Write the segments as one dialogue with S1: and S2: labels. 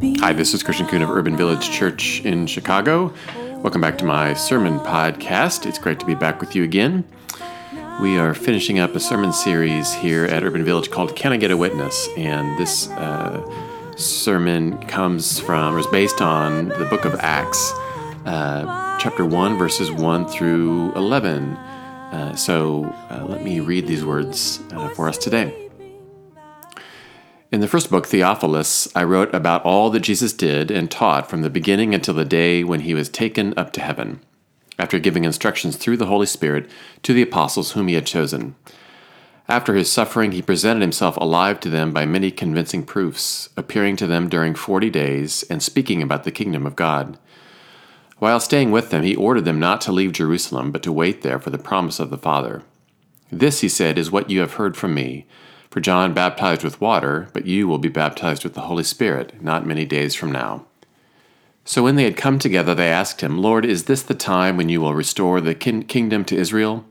S1: Hi, this is Christian Coon of Urban Village Church in Chicago. Welcome back to my sermon podcast. It's great to be back with you again. We are finishing up a sermon series here at Urban Village called Can I Get a Witness? And this uh, sermon comes from, or is based on the book of Acts, uh, chapter 1, verses 1 through 11. Uh, so uh, let me read these words uh, for us today. In the first book, Theophilus, I wrote about all that Jesus did and taught from the beginning until the day when he was taken up to heaven, after giving instructions through the Holy Spirit to the apostles whom he had chosen. After his suffering, he presented himself alive to them by many convincing proofs, appearing to them during forty days and speaking about the kingdom of God. While staying with them, he ordered them not to leave Jerusalem, but to wait there for the promise of the Father. This, he said, is what you have heard from me. For John baptized with water, but you will be baptized with the Holy Spirit not many days from now. So when they had come together, they asked him, Lord, is this the time when you will restore the kin- kingdom to Israel?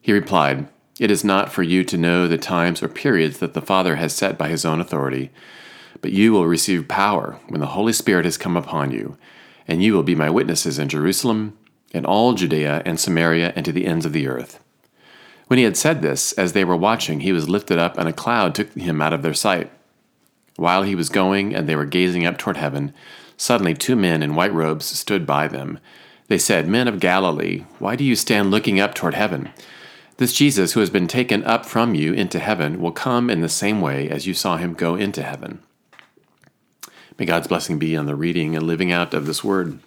S1: He replied, It is not for you to know the times or periods that the Father has set by his own authority, but you will receive power when the Holy Spirit has come upon you, and you will be my witnesses in Jerusalem, in all Judea and Samaria, and to the ends of the earth. When he had said this, as they were watching, he was lifted up, and a cloud took him out of their sight. While he was going, and they were gazing up toward heaven, suddenly two men in white robes stood by them. They said, Men of Galilee, why do you stand looking up toward heaven? This Jesus, who has been taken up from you into heaven, will come in the same way as you saw him go into heaven. May God's blessing be on the reading and living out of this word.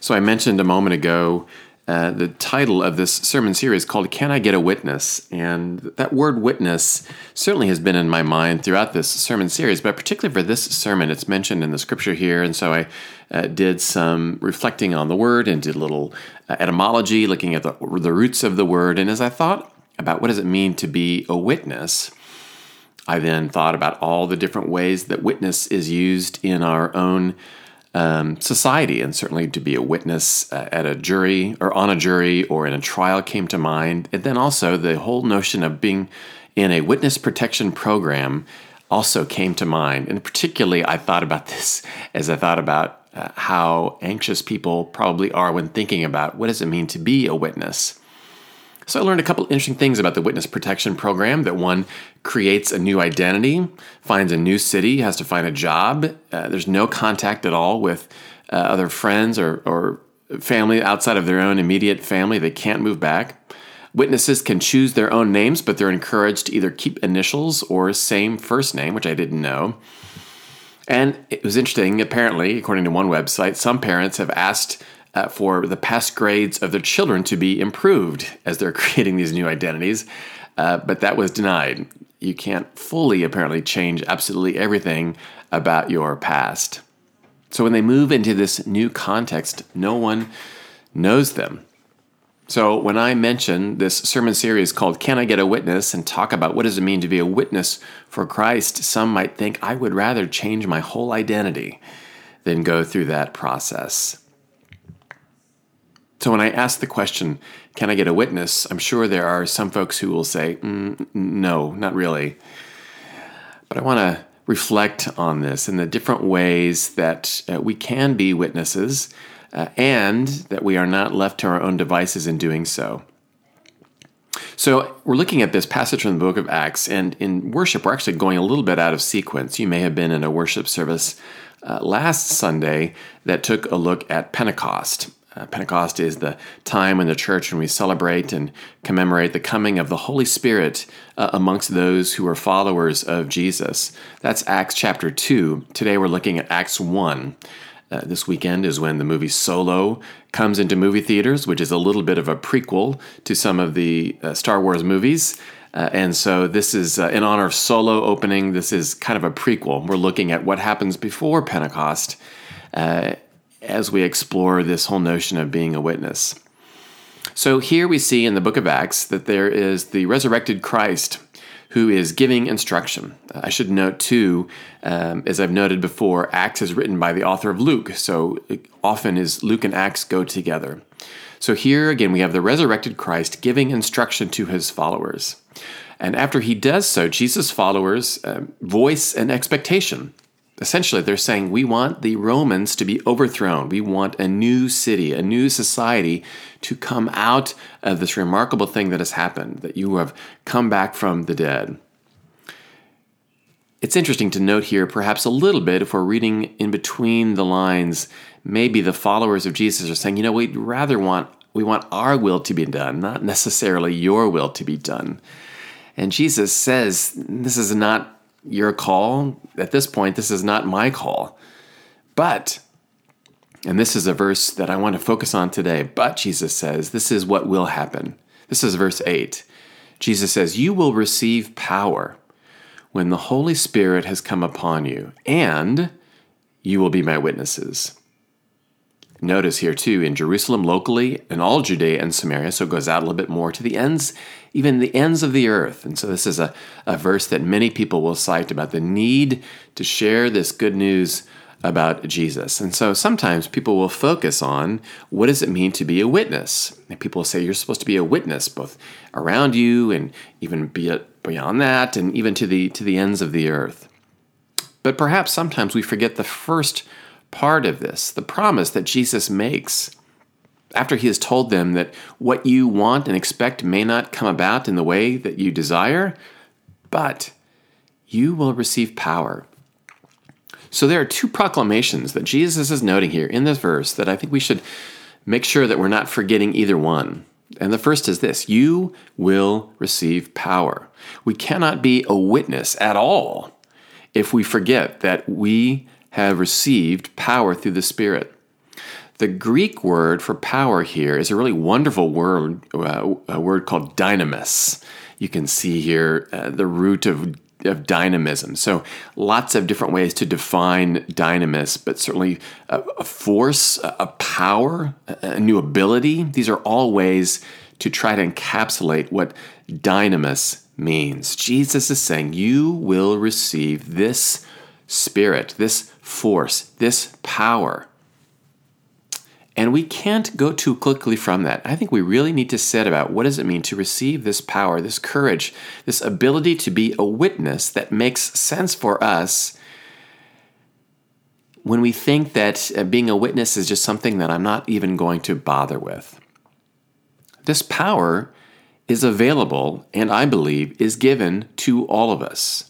S1: So, I mentioned a moment ago uh, the title of this sermon series called Can I Get a Witness? And that word witness certainly has been in my mind throughout this sermon series, but particularly for this sermon, it's mentioned in the scripture here. And so I uh, did some reflecting on the word and did a little uh, etymology, looking at the, the roots of the word. And as I thought about what does it mean to be a witness, I then thought about all the different ways that witness is used in our own um, society, and certainly to be a witness uh, at a jury or on a jury or in a trial came to mind. And then also the whole notion of being in a witness protection program also came to mind. And particularly, I thought about this as I thought about uh, how anxious people probably are when thinking about what does it mean to be a witness. So I learned a couple interesting things about the witness protection program that one creates a new identity, finds a new city, has to find a job. Uh, there's no contact at all with uh, other friends or, or family outside of their own immediate family. They can't move back. Witnesses can choose their own names, but they're encouraged to either keep initials or same first name, which I didn't know. And it was interesting, apparently, according to one website, some parents have asked uh, for the past grades of their children to be improved as they're creating these new identities, uh, but that was denied. You can't fully, apparently, change absolutely everything about your past. So when they move into this new context, no one knows them. So when I mention this sermon series called Can I Get a Witness and talk about what does it mean to be a witness for Christ, some might think I would rather change my whole identity than go through that process. So when I ask the question, can I get a witness? I'm sure there are some folks who will say, mm, no, not really. But I want to reflect on this and the different ways that uh, we can be witnesses uh, and that we are not left to our own devices in doing so. So, we're looking at this passage from the book of Acts, and in worship, we're actually going a little bit out of sequence. You may have been in a worship service uh, last Sunday that took a look at Pentecost. Uh, Pentecost is the time in the church when we celebrate and commemorate the coming of the Holy Spirit uh, amongst those who are followers of Jesus. That's Acts chapter 2. Today we're looking at Acts 1. Uh, this weekend is when the movie Solo comes into movie theaters, which is a little bit of a prequel to some of the uh, Star Wars movies. Uh, and so this is uh, in honor of Solo opening. This is kind of a prequel. We're looking at what happens before Pentecost uh, as we explore this whole notion of being a witness. So here we see in the book of Acts that there is the resurrected Christ who is giving instruction. I should note too, um, as I've noted before, Acts is written by the author of Luke, so often is Luke and Acts go together. So here again we have the resurrected Christ giving instruction to his followers. And after he does so, Jesus' followers uh, voice an expectation Essentially, they're saying we want the Romans to be overthrown. We want a new city, a new society to come out of this remarkable thing that has happened, that you have come back from the dead. It's interesting to note here, perhaps a little bit, if we're reading in between the lines, maybe the followers of Jesus are saying, you know, we'd rather want we want our will to be done, not necessarily your will to be done. And Jesus says, This is not your call. At this point, this is not my call. But, and this is a verse that I want to focus on today, but Jesus says, This is what will happen. This is verse 8. Jesus says, You will receive power when the Holy Spirit has come upon you, and you will be my witnesses. Notice here too, in Jerusalem locally, in all Judea and Samaria, so it goes out a little bit more to the ends, even the ends of the earth. And so this is a, a verse that many people will cite about the need to share this good news about Jesus. And so sometimes people will focus on what does it mean to be a witness? And people will say you're supposed to be a witness both around you and even beyond that and even to the to the ends of the earth. But perhaps sometimes we forget the first part of this, the promise that Jesus makes after he has told them that what you want and expect may not come about in the way that you desire, but you will receive power. So there are two proclamations that Jesus is noting here in this verse that I think we should make sure that we're not forgetting either one. And the first is this you will receive power. We cannot be a witness at all if we forget that we have received power through the Spirit. The Greek word for power here is a really wonderful word, uh, a word called dynamis. You can see here uh, the root of, of dynamism. So, lots of different ways to define dynamis, but certainly a, a force, a, power, a new ability. These are all ways to try to encapsulate what dynamis means. Jesus is saying, You will receive this spirit, this force, this power. And we can't go too quickly from that. I think we really need to sit about what does it mean to receive this power, this courage, this ability to be a witness that makes sense for us when we think that uh, being a witness is just something that I'm not even going to bother with. This power is available and I believe is given to all of us.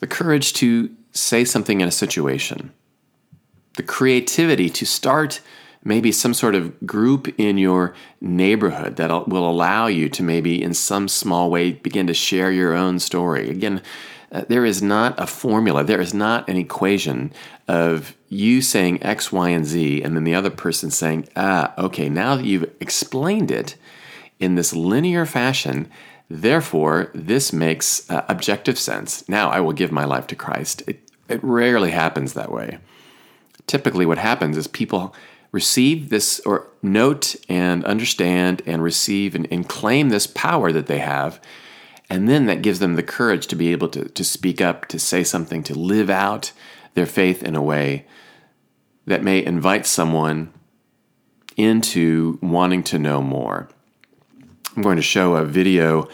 S1: The courage to say something in a situation, the creativity to start maybe some sort of group in your neighborhood that will allow you to maybe in some small way begin to share your own story. Again, uh, there is not a formula, there is not an equation of you saying X, Y, and Z, and then the other person saying, ah, okay, now that you've explained it in this linear fashion, therefore this makes uh, objective sense. Now I will give my life to Christ. It, it rarely happens that way. Typically, what happens is people receive this or note and understand and receive and, and claim this power that they have. And then that gives them the courage to be able to, to speak up, to say something, to live out their faith in a way that may invite someone into wanting to know more. I'm going to show a video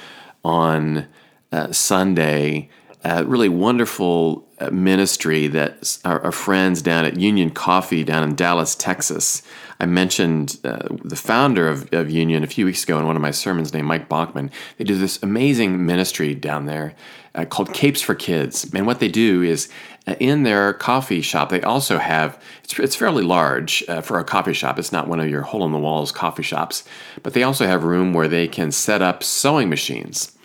S1: on uh, Sunday, a really wonderful ministry that our, our, friends down at Union Coffee down in Dallas, Texas. I mentioned uh, the founder of, of, Union a few weeks ago in one of my sermons named Mike Baughman. They do this amazing ministry down there uh, called Capes for Kids. And what they do is uh, in their coffee shop, they also have, it's, it's fairly large uh, for a coffee shop. It's not one of your hole in the walls coffee shops, but they also have room where they can set up sewing machines.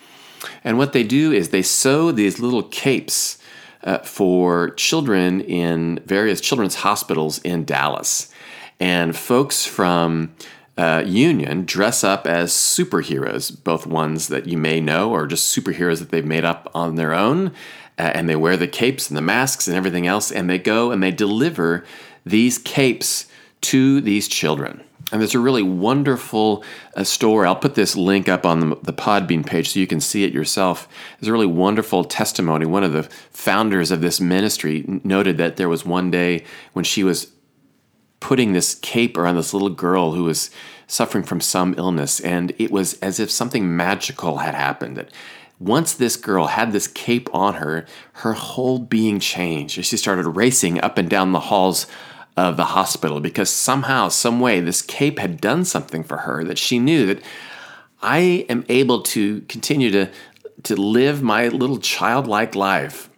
S1: And what they do is they sew these little capes uh, for children in various children's hospitals in Dallas. And folks from uh, Union dress up as superheroes, both ones that you may know or just superheroes that they've made up on their own. Uh, and they wear the capes and the masks and everything else, and they go and they deliver these capes to these children. And there's a really wonderful uh, story. I'll put this link up on the, the Podbean page so you can see it yourself. There's a really wonderful testimony. One of the founders of this ministry noted that there was one day when she was putting this cape around this little girl who was suffering from some illness, and it was as if something magical had happened. That once this girl had this cape on her, her whole being changed. She started racing up and down the halls of the hospital because somehow, some way, this cape had done something for her that she knew that I am able to continue to, to live my little childlike life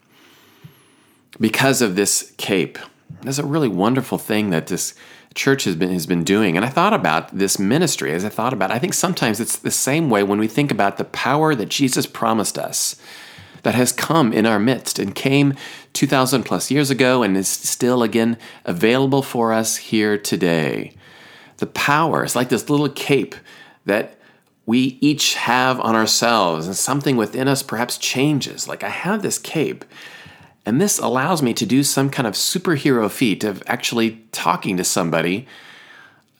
S1: because of this cape. That's a really wonderful thing that this church has been has been doing. And I thought about this ministry as I thought about. It. I think sometimes it's the same way when we think about the power that Jesus promised us that has come in our midst and came 2000 plus years ago and is still again available for us here today. The power is like this little cape that we each have on ourselves and something within us perhaps changes. Like I have this cape and this allows me to do some kind of superhero feat of actually talking to somebody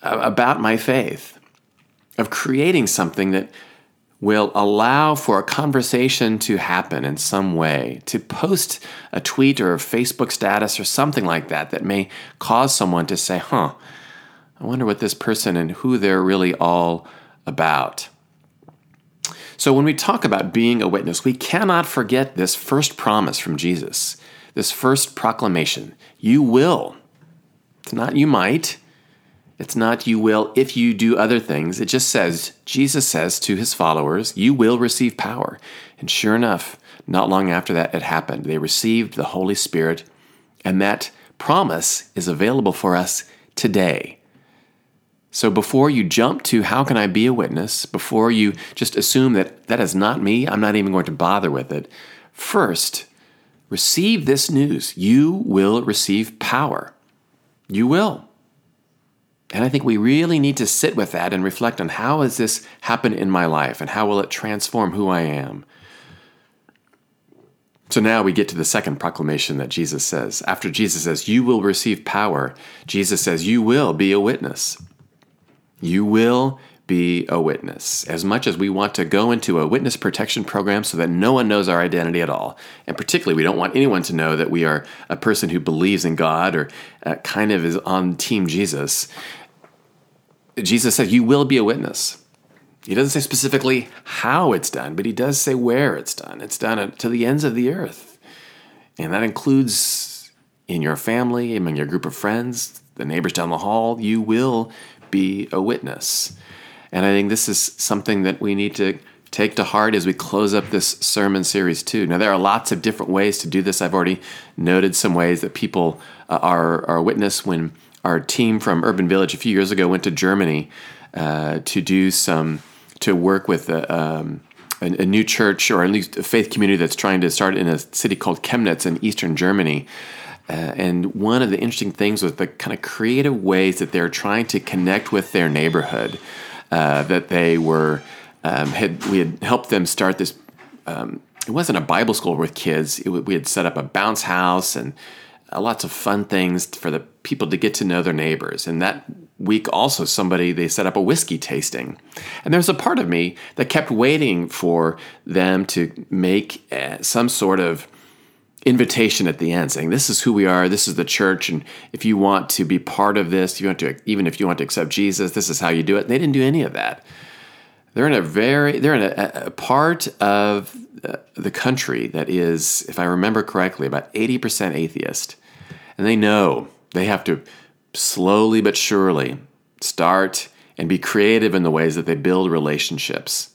S1: uh, about my faith, of creating something that will allow for a conversation to happen in some way, to post a tweet or a Facebook status or something like that that may cause someone to say, huh, I wonder what this person and who they're really all about. So, when we talk about being a witness, we cannot forget this first promise from Jesus, this first proclamation you will. It's not you might. It's not you will if you do other things. It just says, Jesus says to his followers, you will receive power. And sure enough, not long after that, it happened. They received the Holy Spirit, and that promise is available for us today. So before you jump to how can I be a witness, before you just assume that that is not me, I'm not even going to bother with it, first, receive this news. You will receive power. You will. And I think we really need to sit with that and reflect on how has this happened in my life and how will it transform who I am. So now we get to the second proclamation that Jesus says. After Jesus says, You will receive power, Jesus says, You will be a witness. You will be a witness. As much as we want to go into a witness protection program so that no one knows our identity at all, and particularly we don't want anyone to know that we are a person who believes in God or uh, kind of is on Team Jesus, Jesus said, You will be a witness. He doesn't say specifically how it's done, but he does say where it's done. It's done to the ends of the earth. And that includes in your family, among your group of friends, the neighbors down the hall. You will be a witness. And I think this is something that we need to take to heart as we close up this sermon series, too. Now, there are lots of different ways to do this. I've already noted some ways that people uh, are, are a witness when our team from Urban Village a few years ago went to Germany uh, to do some, to work with a, um, a, a, new church or at least a faith community that's trying to start in a city called Chemnitz in eastern Germany. Uh, and one of the interesting things was the kind of creative ways that they're trying to connect with their neighborhood. Uh, that they were um, had we had helped them start this. Um, it wasn't a Bible school with kids. It, we had set up a bounce house and uh, lots of fun things for the people to get to know their neighbors. And that week, also, somebody they set up a whiskey tasting. And there's a part of me that kept waiting for them to make uh, some sort of invitation at the end saying this is who we are this is the church and if you want to be part of this you want to even if you want to accept jesus this is how you do it they didn't do any of that they're in a very they're in a, a part of uh, the country that is if i remember correctly about 80% atheist and they know they have to slowly but surely start and be creative in the ways that they build relationships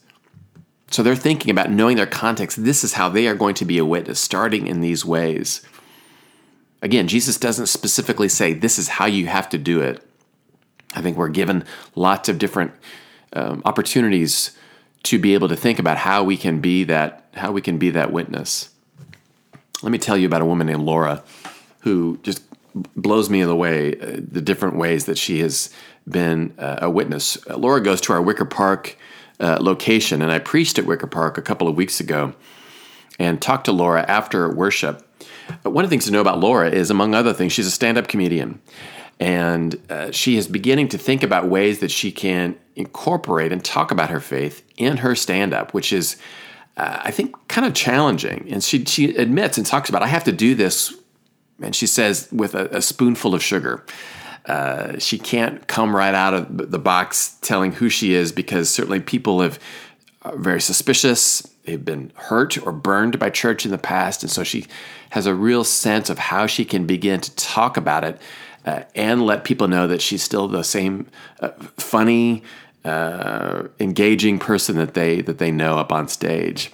S1: so they're thinking about knowing their context. This is how they are going to be a witness, starting in these ways. Again, Jesus doesn't specifically say this is how you have to do it. I think we're given lots of different um, opportunities to be able to think about how we can be that how we can be that witness. Let me tell you about a woman named Laura who just blows me away uh, the different ways that she has been uh, a witness. Uh, Laura goes to our Wicker Park uh, location. And I preached at Wicker Park a couple of weeks ago and talked to Laura after worship. But one of the things to know about Laura is, among other things, she's a stand up comedian. And uh, she is beginning to think about ways that she can incorporate and talk about her faith in her stand up, which is, uh, I think, kind of challenging. And she, she admits and talks about, I have to do this, and she says, with a, a spoonful of sugar. Uh, she can't come right out of the box telling who she is because certainly people have uh, very suspicious. They've been hurt or burned by church in the past. And so she has a real sense of how she can begin to talk about it uh, and let people know that she's still the same uh, funny, uh, engaging person that they that they know up on stage.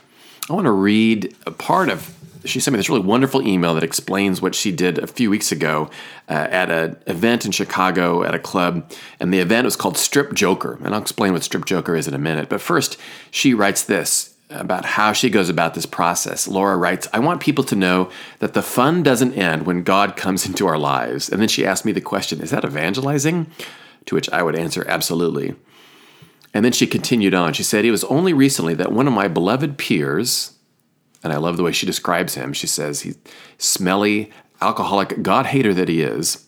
S1: I want to read a part of. She sent me this really wonderful email that explains what she did a few weeks ago uh, at an event in Chicago at a club, and the event was called Strip Joker, and I'll explain what Strip Joker is in a minute. But first, she writes this about how she goes about this process. Laura writes, I want people to know that the fun doesn't end when God comes into our lives. And then she asked me the question, Is that evangelizing? To which I would answer, Absolutely. And then she continued on. She said, It was only recently that one of my beloved peers, and I love the way she describes him, she says, he's smelly, alcoholic, God hater that he is.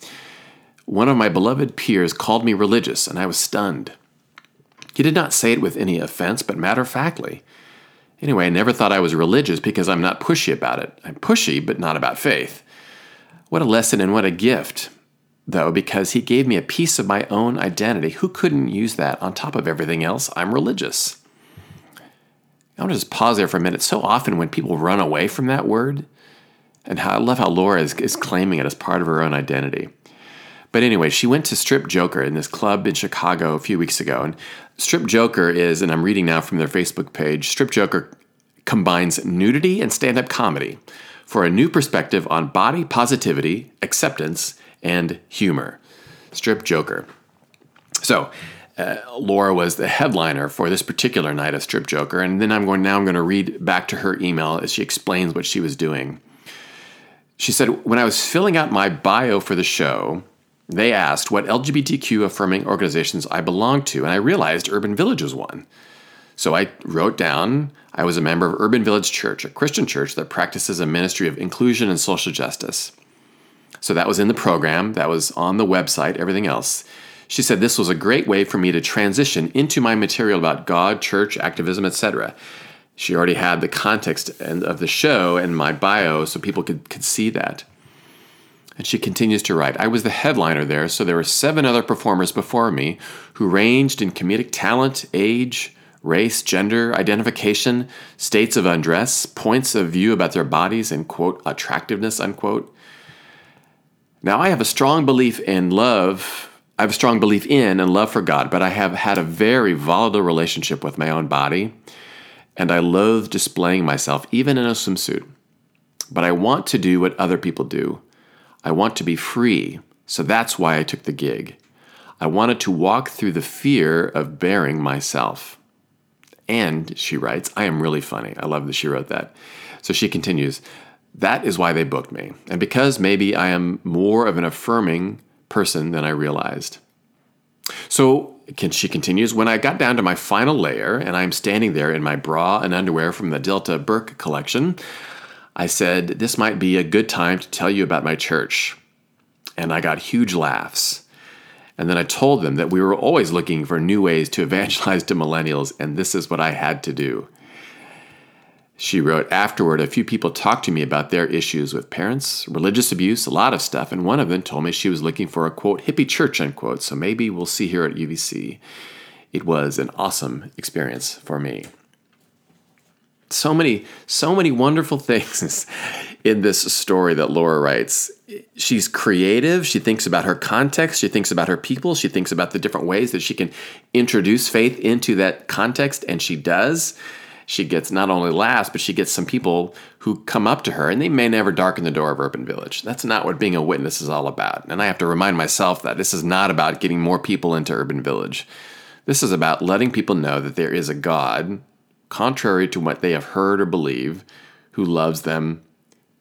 S1: One of my beloved peers called me religious, and I was stunned. He did not say it with any offense, but matter of factly. Anyway, I never thought I was religious because I'm not pushy about it. I'm pushy, but not about faith. What a lesson and what a gift, though, because he gave me a piece of my own identity. Who couldn't use that on top of everything else? I'm religious. I want to just pause there for a minute. So often when people run away from that word, and how, I love how Laura is, is claiming it as part of her own identity. But anyway, she went to Strip Joker in this club in Chicago a few weeks ago. And Strip Joker is, and I'm reading now from their Facebook page, Strip Joker combines nudity and stand up comedy for a new perspective on body positivity, acceptance, and humor. Strip Joker. So, uh, Laura was the headliner for this particular night of Strip Joker, and then I'm going now. I'm going to read back to her email as she explains what she was doing. She said, "When I was filling out my bio for the show, they asked what LGBTQ affirming organizations I belonged to, and I realized Urban Village was one. So I wrote down I was a member of Urban Village Church, a Christian church that practices a ministry of inclusion and social justice. So that was in the program, that was on the website, everything else. She said this was a great way for me to transition into my material about God, church, activism, etc. She already had the context of the show and my bio so people could, could see that. And she continues to write I was the headliner there, so there were seven other performers before me who ranged in comedic talent, age, race, gender, identification, states of undress, points of view about their bodies, and quote, attractiveness, unquote. Now, I have a strong belief in love. I have a strong belief in and love for God, but I have had a very volatile relationship with my own body, and I loathe displaying myself, even in a swimsuit. But I want to do what other people do. I want to be free, so that's why I took the gig. I wanted to walk through the fear of baring myself. And she writes, I am really funny. I love that she wrote that. So she continues, that is why they booked me. And because maybe I am more of an affirming person than I realized. So she continues, when I got down to my final layer and I'm standing there in my bra and underwear from the Delta Burke collection, I said, This might be a good time to tell you about my church. And I got huge laughs. And then I told them that we were always looking for new ways to evangelize to millennials, and this is what I had to do. She wrote, Afterward, a few people talked to me about their issues with parents, religious abuse, a lot of stuff, and one of them told me she was looking for a quote, hippie church, unquote, so maybe we'll see her at UVC. It was an awesome experience for me so many so many wonderful things in this story that Laura writes. She's creative, she thinks about her context, she thinks about her people, she thinks about the different ways that she can introduce faith into that context and she does. She gets not only laughs, but she gets some people who come up to her and they may never darken the door of Urban Village. That's not what being a witness is all about. And I have to remind myself that this is not about getting more people into Urban Village. This is about letting people know that there is a God contrary to what they have heard or believe, who loves them,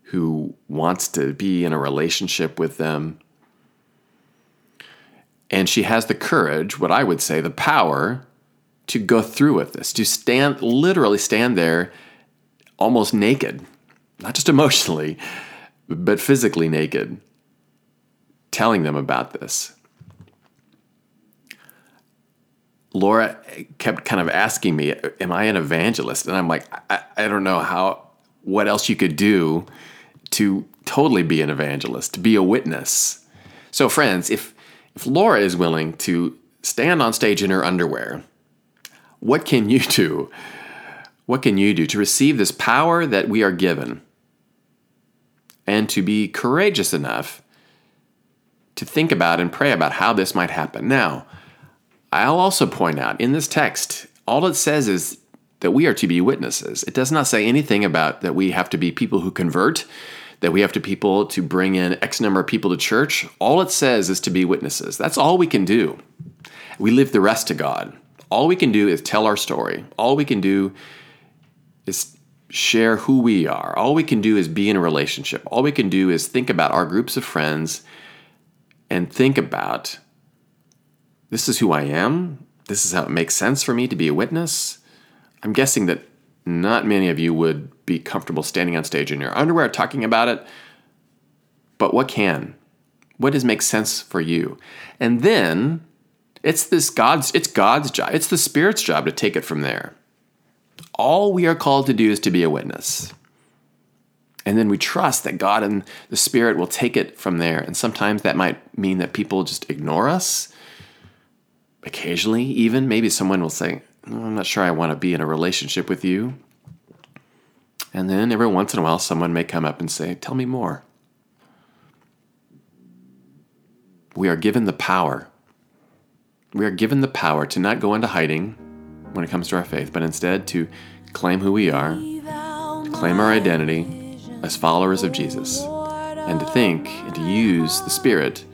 S1: who wants to be in a relationship with them. And she has the courage, what I would say, the power to go through with this, to stand, literally stand there almost naked, not just emotionally, but physically naked, telling them about this. Laura kept kind of asking me, Am I an evangelist? And I'm like, I, I don't know how, what else you could do to totally be an evangelist, to be a witness. So, friends, if, if Laura is willing to stand on stage in her underwear, what can you do? What can you do to receive this power that we are given and to be courageous enough to think about and pray about how this might happen? Now, I'll also point out in this text, all it says is that we are to be witnesses. It does not say anything about that we have to be people who convert, that we have to people to bring in X number of people to church. All it says is to be witnesses. That's all we can do. We leave the rest to God. All we can do is tell our story. All we can do is share who we are. All we can do is be in a relationship. All we can do is think about our groups of friends and think about this is who I am. This is how it makes sense for me to be a witness. I'm guessing that not many of you would be comfortable standing on stage in your underwear talking about it. But what can? What does make sense for you? And then it's this God's it's God's job. It's the Spirit's job to take it from there. All we are called to do is to be a witness. And then we trust that God and the Spirit will take it from there. And sometimes that might mean that people just ignore us occasionally, even maybe someone will say, oh, I'm not sure I want to be in a relationship with you. And then every once in a while, someone may come up and say, Tell me more. We are given the power. We are given the power to not go into hiding when it comes to our faith, but instead to claim who we are, claim our identity as followers of Jesus, and to think and to use the Spirit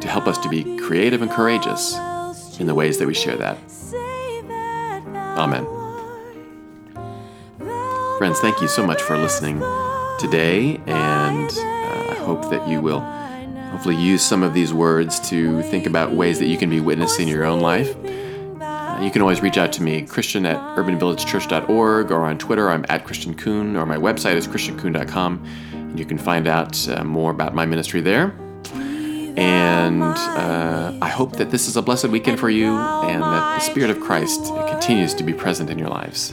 S1: to help us to be creative and courageous in the ways that we share that. Amen. Friends, thank you so much for listening today, and uh, I hope that you will hopefully use some of these words to think about ways that you can be witnessing your own life. Uh, you can always reach out to me, Christian at urbanvillagechurch.org, or on Twitter, I'm at Christian Coon, or my website is christiancoon.com, and you can find out uh, more about my ministry there. And uh, I hope that this is a blessed weekend for you and that the Spirit of Christ continues to be present in your lives.